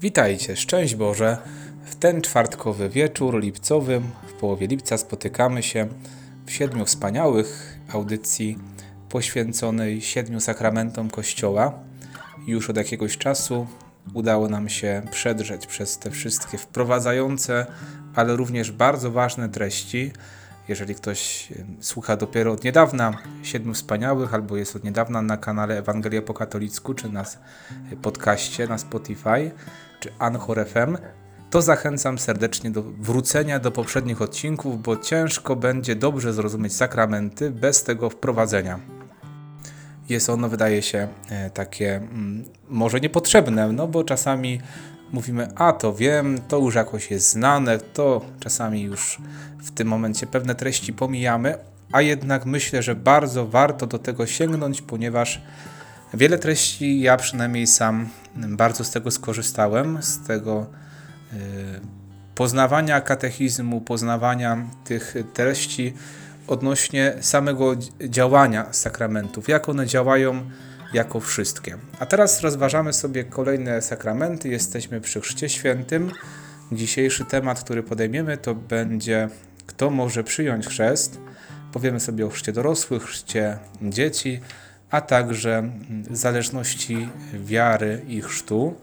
Witajcie, szczęść Boże. W ten czwartkowy wieczór lipcowy, w połowie lipca spotykamy się w siedmiu wspaniałych audycji poświęconej siedmiu sakramentom Kościoła. Już od jakiegoś czasu udało nam się przedrzeć przez te wszystkie wprowadzające, ale również bardzo ważne treści. Jeżeli ktoś słucha dopiero od niedawna Siedmiu Wspaniałych, albo jest od niedawna na kanale Ewangelia po katolicku, czy na s- podcaście na Spotify, czy Anchor FM, to zachęcam serdecznie do wrócenia do poprzednich odcinków, bo ciężko będzie dobrze zrozumieć sakramenty bez tego wprowadzenia. Jest ono, wydaje się, e, takie mm, może niepotrzebne, no bo czasami mówimy, a to wiem, to już jakoś jest znane, to czasami już w tym momencie pewne treści pomijamy, a jednak myślę, że bardzo warto do tego sięgnąć, ponieważ wiele treści, ja przynajmniej sam bardzo z tego skorzystałem, z tego y, poznawania katechizmu, poznawania tych treści odnośnie samego dz- działania sakramentów, jak one działają jako wszystkie. A teraz rozważamy sobie kolejne sakramenty. Jesteśmy przy Chrzcie Świętym. Dzisiejszy temat, który podejmiemy, to będzie kto może przyjąć chrzest. Powiemy sobie o chrzcie dorosłych, chrzcie dzieci, a także mm, zależności wiary i chrztu.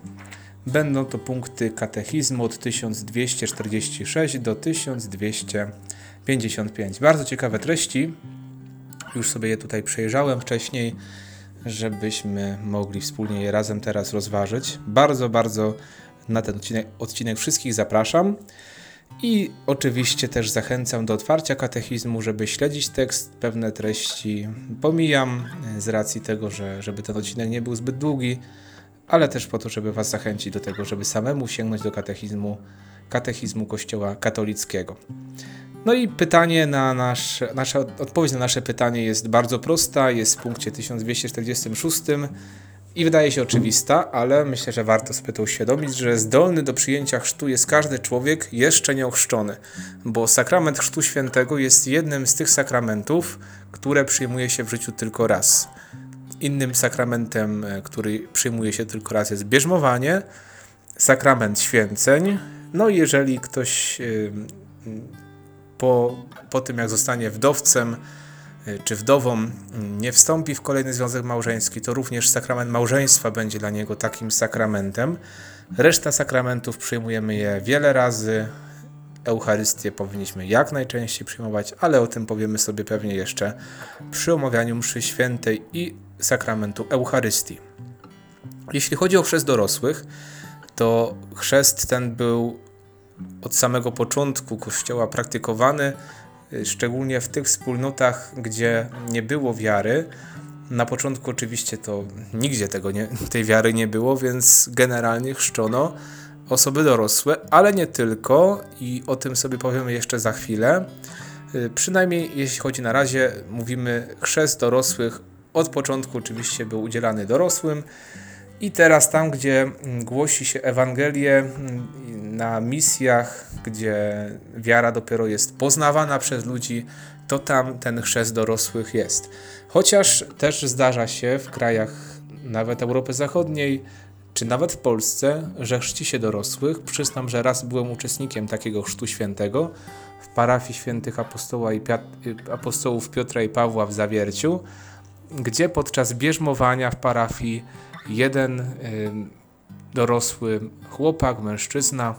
Będą to punkty katechizmu od 1246 do 1255. Bardzo ciekawe treści. Już sobie je tutaj przejrzałem wcześniej, żebyśmy mogli wspólnie je razem teraz rozważyć. Bardzo, bardzo na ten odcinek, odcinek wszystkich zapraszam. I oczywiście też zachęcam do otwarcia katechizmu, żeby śledzić tekst, pewne treści pomijam e, z racji tego, że żeby ten odcinek nie był zbyt długi, ale też po to, żeby Was zachęcić do tego, żeby samemu sięgnąć do katechizmu, katechizmu Kościoła katolickiego. No i pytanie na nasz, nasza odpowiedź na nasze pytanie jest bardzo prosta, jest w punkcie 1246 i wydaje się oczywista, ale myślę, że warto sobie to uświadomić, że zdolny do przyjęcia chrztu jest każdy człowiek jeszcze nieochrzczony, bo sakrament chrztu świętego jest jednym z tych sakramentów, które przyjmuje się w życiu tylko raz. Innym sakramentem, e, który przyjmuje się tylko raz jest bierzmowanie, sakrament święceń. No i jeżeli ktoś ym, po, po tym, jak zostanie wdowcem y, czy wdową, mm, nie wstąpi w kolejny związek małżeński, to również sakrament małżeństwa będzie dla niego takim sakramentem. Reszta sakramentów przyjmujemy je wiele razy. Eucharystię powinniśmy jak najczęściej przyjmować, ale o tym powiemy sobie pewnie jeszcze przy omawianiu mszy świętej i sakramentu Eucharystii. Jeśli chodzi o chrzest dorosłych, to chrzest ten był od samego początku Kościoła praktykowany, y, szczególnie w tych wspólnotach, gdzie nie było wiary. Na początku oczywiście to nigdzie tego nie, tej wiary nie było, więc generalnie chrzczono osoby dorosłe, ale nie tylko i o tym sobie powiemy jeszcze za chwilę. Y, Przynajmniej jeśli chodzi na razie, mówimy chrzest dorosłych od początku oczywiście był udzielany dorosłym, i teraz tam, gdzie mm, głosi się Ewangelię mm, na misjach, gdzie wiara dopiero jest poznawana przez ludzi, to tam ten chrzest dorosłych jest. Chociaż też zdarza się w krajach nawet Europy Zachodniej, czy nawet w Polsce, że chrzci się dorosłych. Przyznam, że raz byłem uczestnikiem takiego chrztu świętego w parafii świętych apostoła i Piat- y, apostołów Piotra i Pawła w Zawierciu, gdzie podczas bierzmowania w parafii jeden ym, dorosły chłopak, mężczyzna,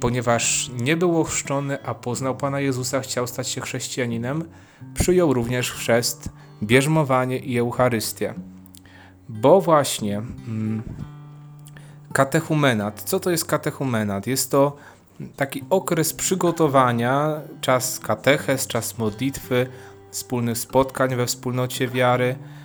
ponieważ nie był ochrzczony, a poznał Pana Jezusa, chciał stać się chrześcijaninem, przyjął również chrzest, bierzmowanie i Eucharystię. Bo właśnie mm, katechumenat, co to jest katechumenat? Jest to taki okres przygotowania, czas katechez, czas modlitwy, wspólnych spotkań we wspólnocie wiary, y,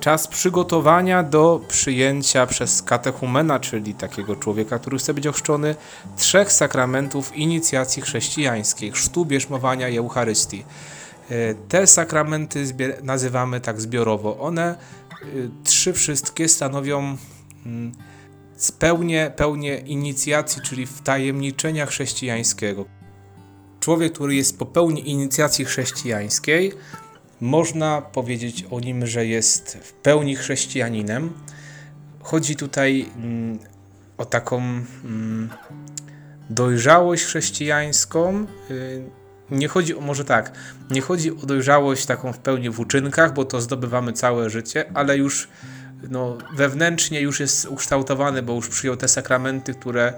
czas przygotowania do przyjęcia przez katechumena, czyli takiego człowieka, który chce być ochrzczony, trzech sakramentów inicjacji chrześcijańskiej, chrztu, bierzmowania i Eucharystii. Y, Te sakramenty nazywamy tak zbiorowo. One y, trzy wszystkie stanowią mm, spełnię pełnię inicjacji, czyli wtajemniczenia chrześcijańskiego. Człowiek, który jest po pełni inicjacji chrześcijańskiej, można powiedzieć o nim, że jest w pełni chrześcijaninem. Chodzi tutaj mm, o taką mm, dojrzałość chrześcijańską. Y, nie chodzi o, może tak, nie chodzi o dojrzałość taką w pełni w uczynkach, bo to zdobywamy całe życie, ale już no, wewnętrznie już jest ukształtowany, bo już przyjął te sakramenty, które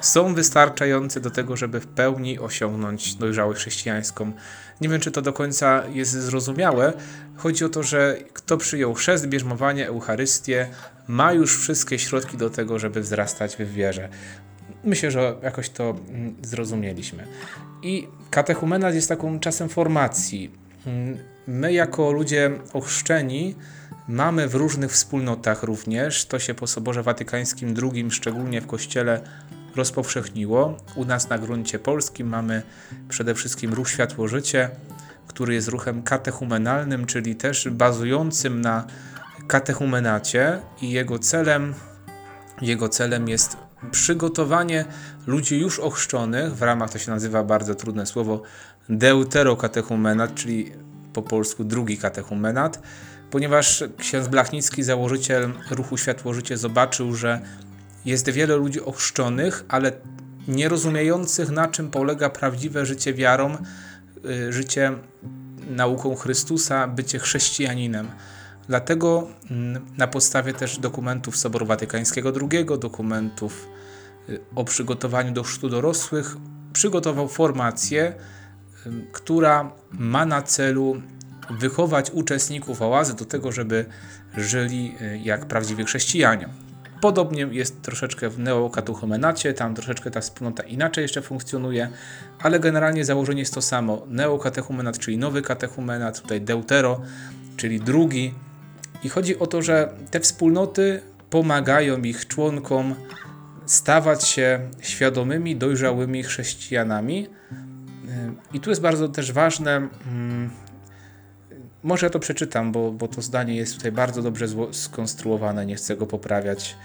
są wystarczające do tego, żeby w pełni osiągnąć dojrzałość chrześcijańską. Nie wiem, czy to do końca jest zrozumiałe. Chodzi o to, że kto przyjął chrzest, bierzmowanie, Eucharystię, ma już wszystkie środki do tego, żeby wzrastać w wierze. Myślę, że jakoś to mm, zrozumieliśmy. I katechumenat jest taką czasem formacji. My, jako ludzie ochrzczeni, mamy w różnych wspólnotach również. To się po Soborze Watykańskim II, szczególnie w Kościele, rozpowszechniło. U nas na gruncie polskim mamy przede wszystkim ruch Światło Życie, który jest ruchem katechumenalnym, czyli też bazującym na katechumenacie i jego celem, jego celem jest przygotowanie ludzi już ochrzczonych w ramach, to się nazywa bardzo trudne słowo, deuterokatechumenat, czyli po polsku drugi katechumenat, ponieważ ksiądz Blachnicki, założyciel ruchu Światło Życie, zobaczył, że jest wiele ludzi ochrzczonych, ale nie rozumiejących, na czym polega prawdziwe życie wiarą, y, życie nauką Chrystusa, bycie chrześcijaninem. Dlatego mm, na podstawie też dokumentów Soboru Watykańskiego II, dokumentów y, o przygotowaniu do chrztu dorosłych, przygotował formację, która ma na celu wychować uczestników oazy do tego, żeby żyli jak prawdziwi chrześcijanie. Podobnie jest troszeczkę w neokatuchomenacie, tam troszeczkę ta wspólnota inaczej jeszcze funkcjonuje, ale generalnie założenie jest to samo. Neokatechumenat, czyli nowy katechumenat, tutaj deutero, czyli drugi. I chodzi o to, że te wspólnoty pomagają ich członkom stawać się świadomymi, dojrzałymi chrześcijanami. I tu jest bardzo też ważne, mm, może ja to przeczytam, bo, bo to zdanie jest tutaj bardzo dobrze skonstruowane, nie chcę go poprawiać.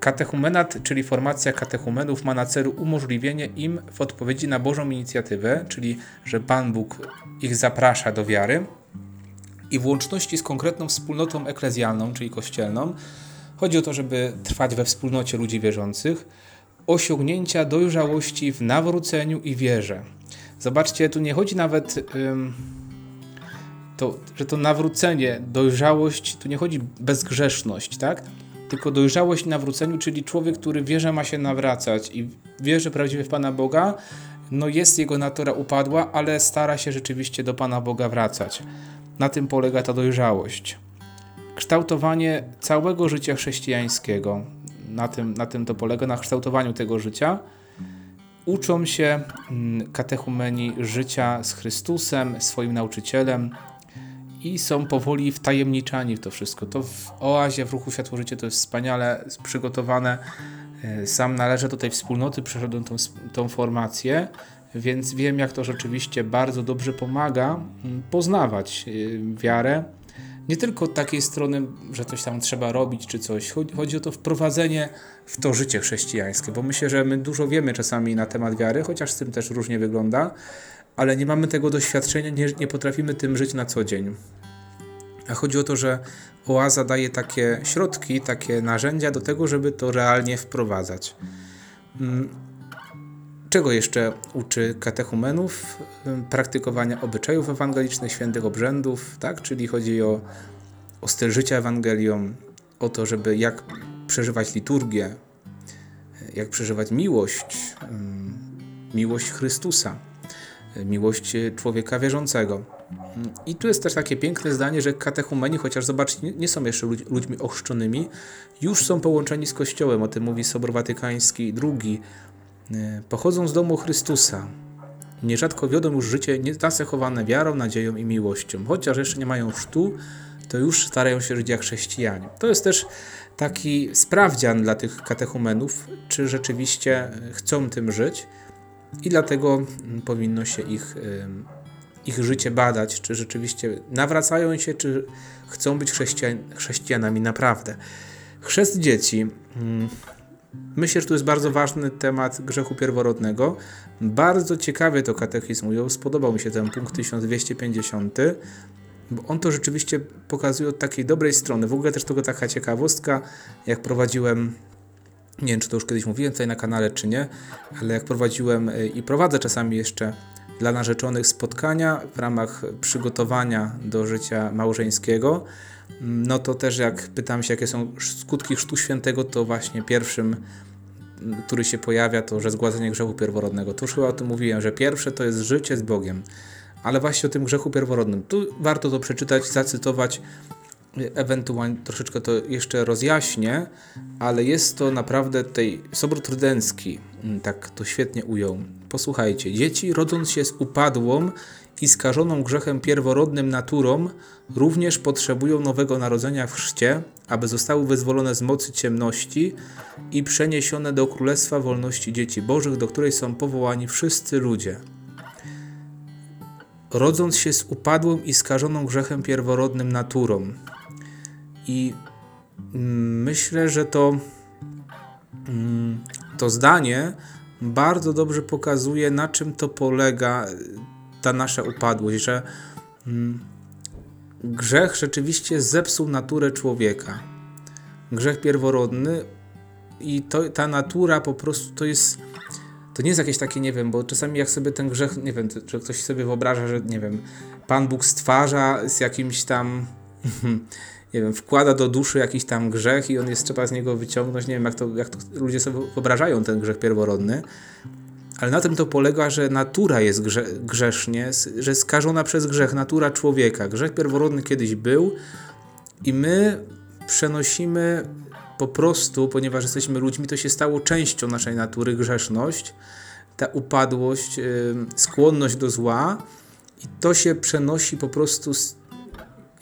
Katechumenat, czyli formacja katechumenów, ma na celu umożliwienie im w odpowiedzi na Bożą inicjatywę, czyli że Pan Bóg ich zaprasza do wiary i w łączności z konkretną wspólnotą eklezjalną, czyli kościelną, chodzi o to, żeby trwać we wspólnocie ludzi wierzących, osiągnięcia dojrzałości w nawróceniu i wierze. Zobaczcie, tu nie chodzi nawet. Ym, to, że to nawrócenie, dojrzałość, tu nie chodzi bezgrzeszność, tak? Tylko dojrzałość nawróceniu, czyli człowiek, który wie, że ma się nawracać i wierzy prawdziwie w Pana Boga, no jest jego natura upadła, ale stara się rzeczywiście do Pana Boga wracać. Na tym polega ta dojrzałość. Kształtowanie całego życia chrześcijańskiego, na tym, na tym to polega, na kształtowaniu tego życia. Uczą się mm, katechumeni życia z Chrystusem, swoim nauczycielem, i są powoli wtajemniczani w to wszystko. To w oazie, w ruchu Światło Życie to jest wspaniale przygotowane. E, sam należę do tej wspólnoty, przeszedłem tą, tą formację, więc wiem, jak to rzeczywiście bardzo dobrze pomaga mm, poznawać e, wiarę. Nie tylko takiej strony, że coś tam trzeba robić czy coś. Chodzi o to wprowadzenie w to życie chrześcijańskie, bo myślę, że my dużo wiemy czasami na temat wiary, chociaż z tym też różnie wygląda ale nie mamy tego doświadczenia, nie, nie potrafimy tym żyć na co dzień. A chodzi o to, że oaza daje takie środki, takie narzędzia do tego, żeby to realnie wprowadzać. Czego jeszcze uczy katechumenów? Praktykowania obyczajów ewangelicznych, świętych obrzędów, tak? czyli chodzi o, o styl życia Ewangelią, o to, żeby jak przeżywać liturgię, jak przeżywać miłość, mm, miłość Chrystusa miłość człowieka wierzącego. I tu jest też takie piękne zdanie, że katechumeni, chociaż zobaczcie, nie są jeszcze ludźmi ochrzczonymi, już są połączeni z Kościołem, o tym mówi Sobor Watykański II, pochodzą z domu Chrystusa. Nierzadko wiodą już życie nacechowane wiarą, nadzieją i miłością. Chociaż jeszcze nie mają chrztu, to już starają się żyć jak chrześcijanie. To jest też taki sprawdzian dla tych katechumenów, czy rzeczywiście chcą tym żyć, i dlatego mm, powinno się ich, ich życie badać, czy rzeczywiście nawracają się, czy chcą być chrześcijan, chrześcijanami naprawdę. Chrzest dzieci. Myślę, że to jest bardzo ważny temat grzechu pierworodnego. Bardzo ciekawie to katechizm ujął. Spodobał mi się ten punkt 1250, bo on to rzeczywiście pokazuje od takiej dobrej strony. W ogóle też tego taka ciekawostka, jak prowadziłem Nie wiem, czy to już kiedyś mówiłem tutaj na kanale, czy nie, ale jak prowadziłem y, i prowadzę czasami jeszcze dla narzeczonych spotkania w ramach przygotowania do życia małżeńskiego, mm, no to też jak pytam się, jakie są skutki Chrztu Świętego, to właśnie pierwszym, mm, który się pojawia, to że zgładzenie grzechu pierworodnego. To już chyba o tym mówiłem, że pierwsze to jest życie z Bogiem. Ale właśnie o tym grzechu pierworodnym. Tu warto to przeczytać, zacytować ewentualnie troszeczkę to jeszcze rozjaśnię, ale jest to naprawdę tej Sobor Trydencki mm, tak to świetnie ujął. Posłuchajcie, dzieci rodząc się z upadłą i skażoną grzechem pierworodnym naturą, również potrzebują nowego narodzenia w chrzcie, aby zostały wyzwolone z mocy ciemności i przeniesione do Królestwa Wolności Dzieci Bożych, do której są powołani wszyscy ludzie. Rodząc się z upadłą i skażoną grzechem pierworodnym naturą, i myślę, że to, mm, to zdanie bardzo dobrze pokazuje, na czym to polega ta nasza upadłość, że mm, grzech rzeczywiście zepsuł naturę człowieka. Grzech pierworodny i to, ta natura po prostu to jest. To nie jest jakieś takie, nie wiem, bo czasami jak sobie ten grzech, nie wiem, że ktoś sobie wyobraża, że nie wiem, Pan Bóg stwarza z jakimś tam nie wiem, wkłada do duszy jakiś tam grzech i on jest trzeba z niego wyciągnąć. Nie wiem, jak to, jak to ludzie sobie wyobrażają ten grzech pierworodny. Ale na tym to polega, że natura jest grze, grzesznie, że skażona przez grzech, natura człowieka. Grzech pierworodny kiedyś był i my przenosimy po prostu, ponieważ jesteśmy ludźmi, to się stało częścią naszej natury, grzeszność, ta upadłość, skłonność do zła i to się przenosi po prostu z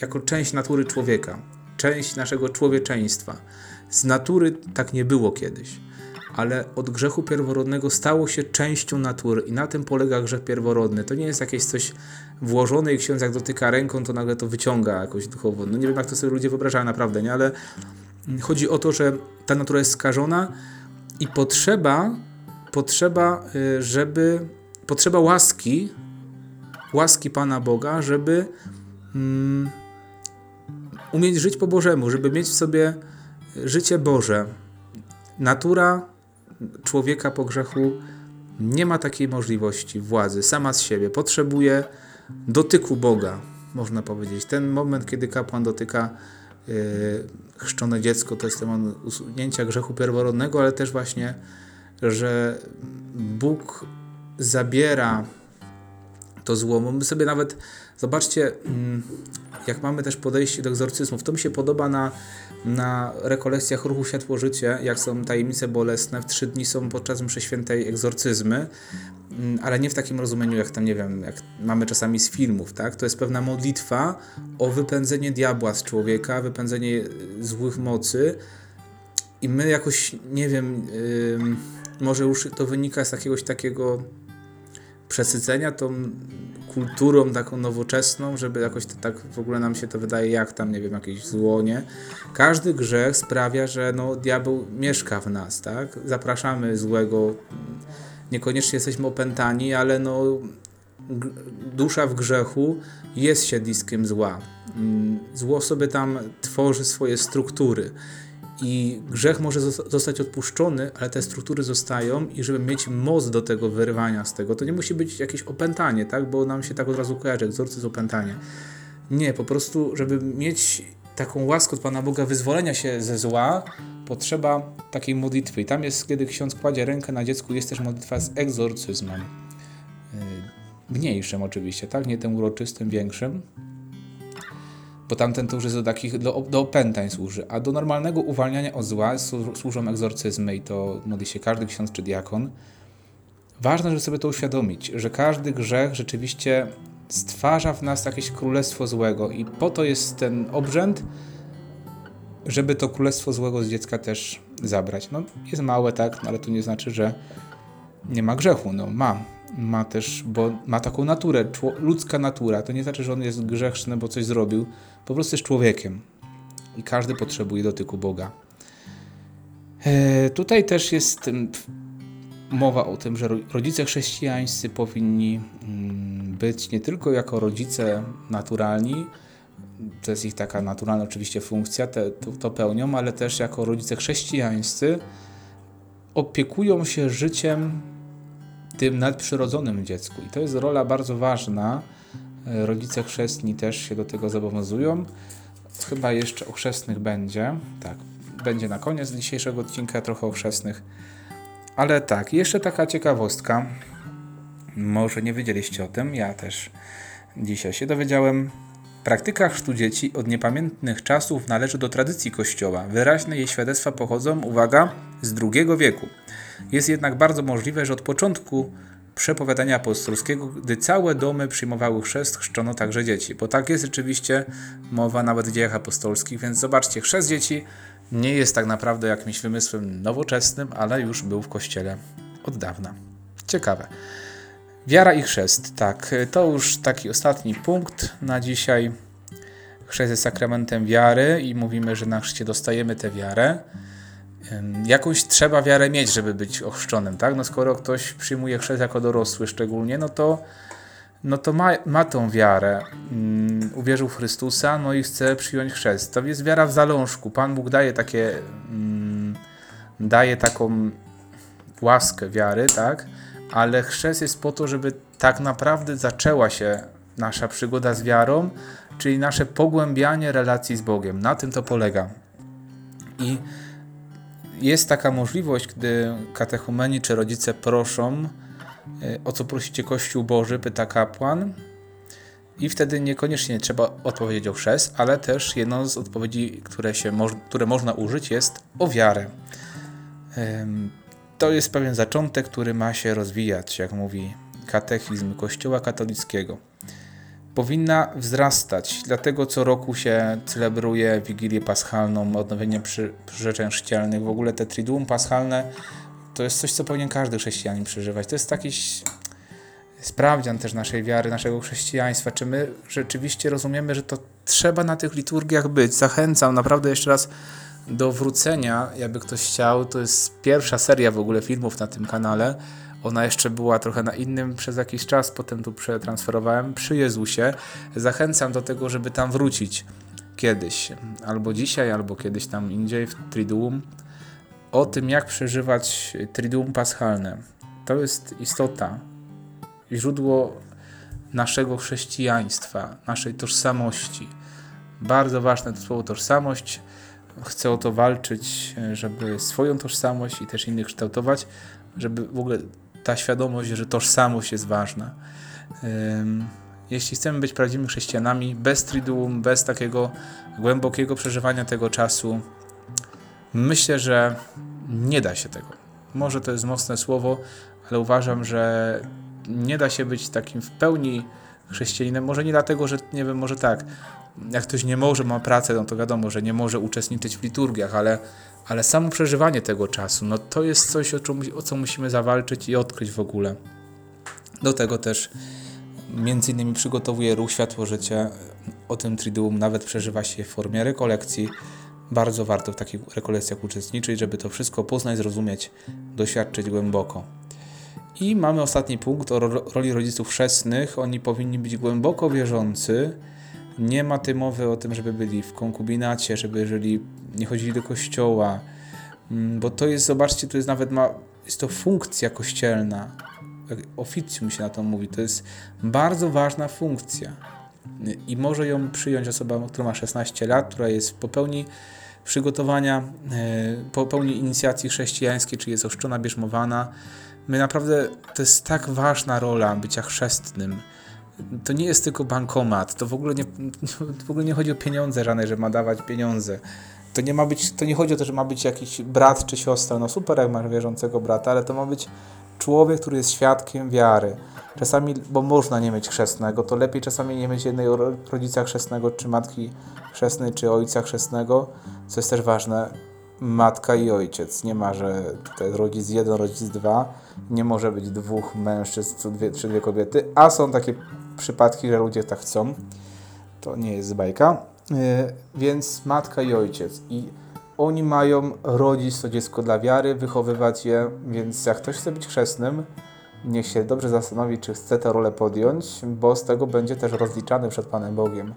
jako część natury człowieka, część naszego człowieczeństwa. Z natury tak nie było kiedyś, ale od grzechu pierworodnego stało się częścią natury i na tym polega grzech pierworodny. To nie jest jakieś coś włożone i ksiądz jak dotyka ręką, to nagle to wyciąga jakoś duchowo. No nie wiem, jak to sobie ludzie wyobrażają naprawdę, nie? Ale chodzi o to, że ta natura jest skażona i potrzeba, potrzeba, y, żeby, potrzeba łaski, łaski Pana Boga, żeby mm, umieć żyć po Bożemu, żeby mieć w sobie życie Boże. Natura człowieka po grzechu nie ma takiej możliwości władzy sama z siebie. Potrzebuje dotyku Boga, można powiedzieć. Ten moment, kiedy kapłan dotyka yy, chrzczone dziecko, to jest temat usunięcia grzechu pierworodnego, ale też właśnie, że Bóg zabiera to zło. My sobie nawet, zobaczcie, mm, jak mamy też podejście do egzorcyzmów. To mi się podoba na, na rekolekcjach ruchu Światło-Życie, jak są tajemnice bolesne, w trzy dni są podczas mszy świętej egzorcyzmy, mm, ale nie w takim rozumieniu, jak tam, nie wiem, jak mamy czasami z filmów, tak? To jest pewna modlitwa o wypędzenie diabła z człowieka, wypędzenie złych mocy i my jakoś, nie wiem, yy, może już to wynika z jakiegoś takiego przesycenia tą kulturą taką nowoczesną, żeby jakoś to tak w ogóle nam się to wydaje jak tam, nie wiem, jakieś zło, nie? Każdy grzech sprawia, że no diabeł mieszka w nas, tak? Zapraszamy złego, niekoniecznie jesteśmy opętani, ale no dusza w grzechu jest siedliskiem zła. Mm, zło sobie tam tworzy swoje struktury i grzech może zostać odpuszczony, ale te struktury zostają i żeby mieć moc do tego wyrywania z tego, to nie musi być jakieś opętanie, tak? Bo nam się tak od razu kojarzy, egzorcyzm opętanie. Nie, po prostu, żeby mieć taką łaskę od Pana Boga wyzwolenia się ze zła, potrzeba takiej modlitwy. I tam jest, kiedy ksiądz kładzie rękę na dziecku, jest też modlitwa z egzorcyzmem. Yy, mniejszym oczywiście, tak? Nie tym uroczystym, większym bo tamten to już jest do takich, do, do opętań służy, a do normalnego uwalniania od zła służą egzorcyzmy i to modli się każdy ksiądz czy diakon. Ważne, żeby sobie to uświadomić, że każdy grzech rzeczywiście stwarza w nas jakieś królestwo złego i po to jest ten obrzęd, żeby to królestwo złego z dziecka też zabrać. No, jest małe, tak, ale to nie znaczy, że nie ma grzechu. No, ma ma też, bo ma taką naturę, ludzka natura. To nie znaczy, że on jest grzeszny, bo coś zrobił. Po prostu jest człowiekiem. I każdy potrzebuje dotyku Boga. E, tutaj też jest mowa o tym, że rodzice chrześcijańscy powinni mm, być nie tylko jako rodzice naturalni, to jest ich taka naturalna oczywiście funkcja, te, to, to pełnią, ale też jako rodzice chrześcijańscy opiekują się życiem tym nadprzyrodzonym dziecku. I to jest rola bardzo ważna. E, Rodzice chrzestni też się do tego zobowiązują. Chyba jeszcze o chrzestnych będzie. Tak, będzie na koniec dzisiejszego odcinka trochę o chrzestnych. Ale tak, jeszcze taka ciekawostka. Może nie wiedzieliście o tym, ja też dzisiaj się dowiedziałem. Praktyka chrztu dzieci od niepamiętnych czasów należy do tradycji Kościoła. Wyraźne jej świadectwa pochodzą, uwaga, z II wieku. Jest jednak bardzo możliwe, że od początku przepowiadania apostolskiego, gdy całe domy przyjmowały chrzest, chrzczono także dzieci. Bo tak jest rzeczywiście mowa nawet w dziejach apostolskich, więc zobaczcie, chrzest dzieci nie jest tak naprawdę jakimś wymysłem nowoczesnym, ale już był w Kościele od dawna. Ciekawe. Wiara i chrzest, tak, to już taki ostatni punkt na dzisiaj. Chrzest jest sakramentem wiary i mówimy, że na chrzcie dostajemy tę wiarę. Jakąś trzeba wiarę mieć, żeby być ochrzczonym, tak? No skoro ktoś przyjmuje chrzest jako dorosły szczególnie, no to, no to ma, ma tą wiarę. Ym, Uwierzył w Chrystusa, no i chce przyjąć chrzest. To jest wiara w zalążku. Pan Bóg daje takie, ym, daje taką łaskę wiary, tak? Ale chrzest jest po to, żeby tak naprawdę zaczęła się nasza przygoda z wiarą, czyli nasze pogłębianie relacji z Bogiem. Na tym to polega. I jest taka możliwość, gdy katechumeni czy rodzice proszą, y, o co prosicie Kościół Boży, pyta kapłan, i wtedy niekoniecznie trzeba odpowiedzieć o chrzest, ale też jedną z odpowiedzi, które, się które można użyć, jest o wiarę. To jest pewien zaczątek, który ma się rozwijać, jak mówi katechizm Kościoła katolickiego. Powinna wzrastać, dlatego co roku się celebruje Wigilię Paschalną, odnowienie przy, przyrzeczeń chrzcielnych. W ogóle te Triduum Paschalne to jest coś, co powinien każdy chrześcijanin przeżywać. To jest taki sprawdzian też naszej wiary, naszego chrześcijaństwa. Czy my rzeczywiście rozumiemy, że to trzeba na tych liturgiach być? Zachęcam naprawdę jeszcze raz do wrócenia, jakby ktoś chciał. To jest pierwsza seria w ogóle filmów na tym kanale. Ona jeszcze była trochę na innym przez jakiś czas, potem tu przetransferowałem przy Jezusie. Zachęcam do tego, żeby tam wrócić kiedyś, albo dzisiaj, albo kiedyś tam indziej w Triduum, o tym, jak przeżywać Triduum Paschalne. To jest istota, źródło naszego chrześcijaństwa, naszej tożsamości. Bardzo ważne to słowo tożsamość. Chcę o to walczyć, żeby swoją tożsamość i też innych kształtować, żeby w ogóle ta świadomość, że tożsamość jest ważna. Jeśli chcemy być prawdziwymi chrześcijanami, bez triduum, bez takiego głębokiego przeżywania tego czasu, myślę, że nie da się tego. Może to jest mocne słowo, ale uważam, że nie da się być takim w pełni chrześcijaninem. Może nie dlatego, że nie wiem, może tak. Jak ktoś nie może, ma pracę, no to wiadomo, że nie może uczestniczyć w liturgiach, ale, ale samo przeżywanie tego czasu, no to jest coś, o, czym, o co musimy zawalczyć i odkryć w ogóle. Do tego też między innymi przygotowuje ruch Światło Życie. O tym Triduum nawet przeżywa się w formie rekolekcji. Bardzo warto w takich rekolekcjach uczestniczyć, żeby to wszystko poznać, zrozumieć, doświadczyć głęboko. I mamy ostatni punkt o ro- roli rodziców chrzestnych. Oni powinni być głęboko wierzący. Nie ma tej mowy o tym, żeby byli w konkubinacie, żeby żyli, nie chodzili do kościoła. Mm, Bo to jest, zobaczcie, to jest nawet ma, jest to funkcja kościelna. Oficjum się na to mówi. To jest bardzo ważna funkcja. I może ją przyjąć osoba, która ma 16 lat, która jest po pełni przygotowania, e, po pełni inicjacji chrześcijańskiej, czy jest ochrzczona, bierzmowana. My naprawdę, to jest tak ważna rola bycia chrzestnym. To nie jest tylko bankomat, to w ogóle nie, w ogóle nie chodzi o pieniądze żadne, że ma dawać pieniądze. To nie ma być, to nie chodzi o to, że ma być jakiś brat czy siostra, no super jak masz wierzącego brata, ale to ma być człowiek, który jest świadkiem wiary. Czasami, bo można nie mieć chrzestnego, to lepiej czasami nie mieć jednego ro- rodzica chrzestnego, czy matki chrzestnej, czy ojca chrzestnego, co jest też ważne, matka i ojciec. Nie ma, że tutaj rodzic jeden, rodzic dwa. Nie może być dwóch mężczyzn czy dwie, czy dwie kobiety, a są takie przypadki, że ludzie tak chcą. To nie jest bajka. Yy, więc matka i ojciec. I oni mają rodzić to dziecko dla wiary, wychowywać je, więc jak ktoś chce być chrzestnym, niech się dobrze zastanowi, czy chce tę rolę podjąć, bo z tego będzie też rozliczany przed Panem Bogiem.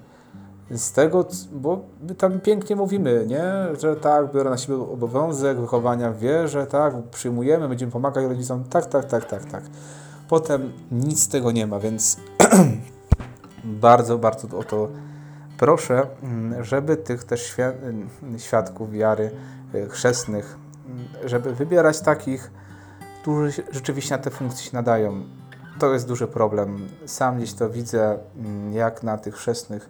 z tego, bo my tam pięknie mówimy, nie? Że tak, biorę na siebie obowiązek wychowania w wierze, tak, przyjmujemy, będziemy pomagać rodzicom, tak, tak, tak, tak, tak. Potem nic z tego nie ma, więc bardzo, bardzo o to proszę, mm, żeby tych też mm, świadków wiary y, chrzestnych, mm, żeby wybierać takich, którzy rzeczywiście na te funkcje się nadają. To jest duży problem. Sam gdzieś to widzę, jak na tych chrzestnych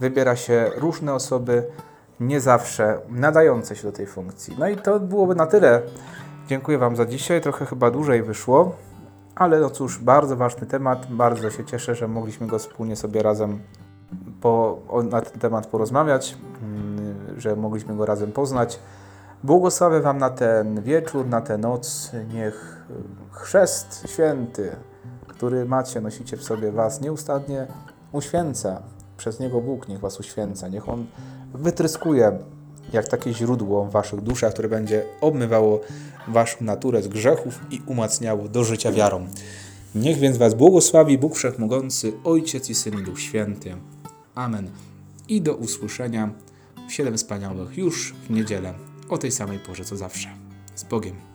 wybiera się różne osoby, nie zawsze nadające się do tej funkcji. No i to byłoby na tyle. Dziękuję Wam za dzisiaj. Trochę chyba dłużej wyszło, ale no cóż, bardzo ważny temat. Bardzo się cieszę, że mogliśmy go wspólnie sobie razem po, na ten temat porozmawiać, mm, że mogliśmy go razem poznać. Błogosławię Wam na ten wieczór, na tę noc. Niech chrzest święty, który macie, nosicie w sobie Was nieustannie uświęca. Przez Niego Bóg niech Was uświęca. Niech On wytryskuje jak takie źródło w Waszych duszach, które będzie obmywało Waszą naturę z grzechów i umacniało do życia wiarą. Niech więc Was błogosławi Bóg Wszechmogący, Ojciec i Syn i Duch Święty. Amen. I do usłyszenia w Siedem Wspaniałych już w niedzielę o tej samej porze co zawsze. Z Bogiem.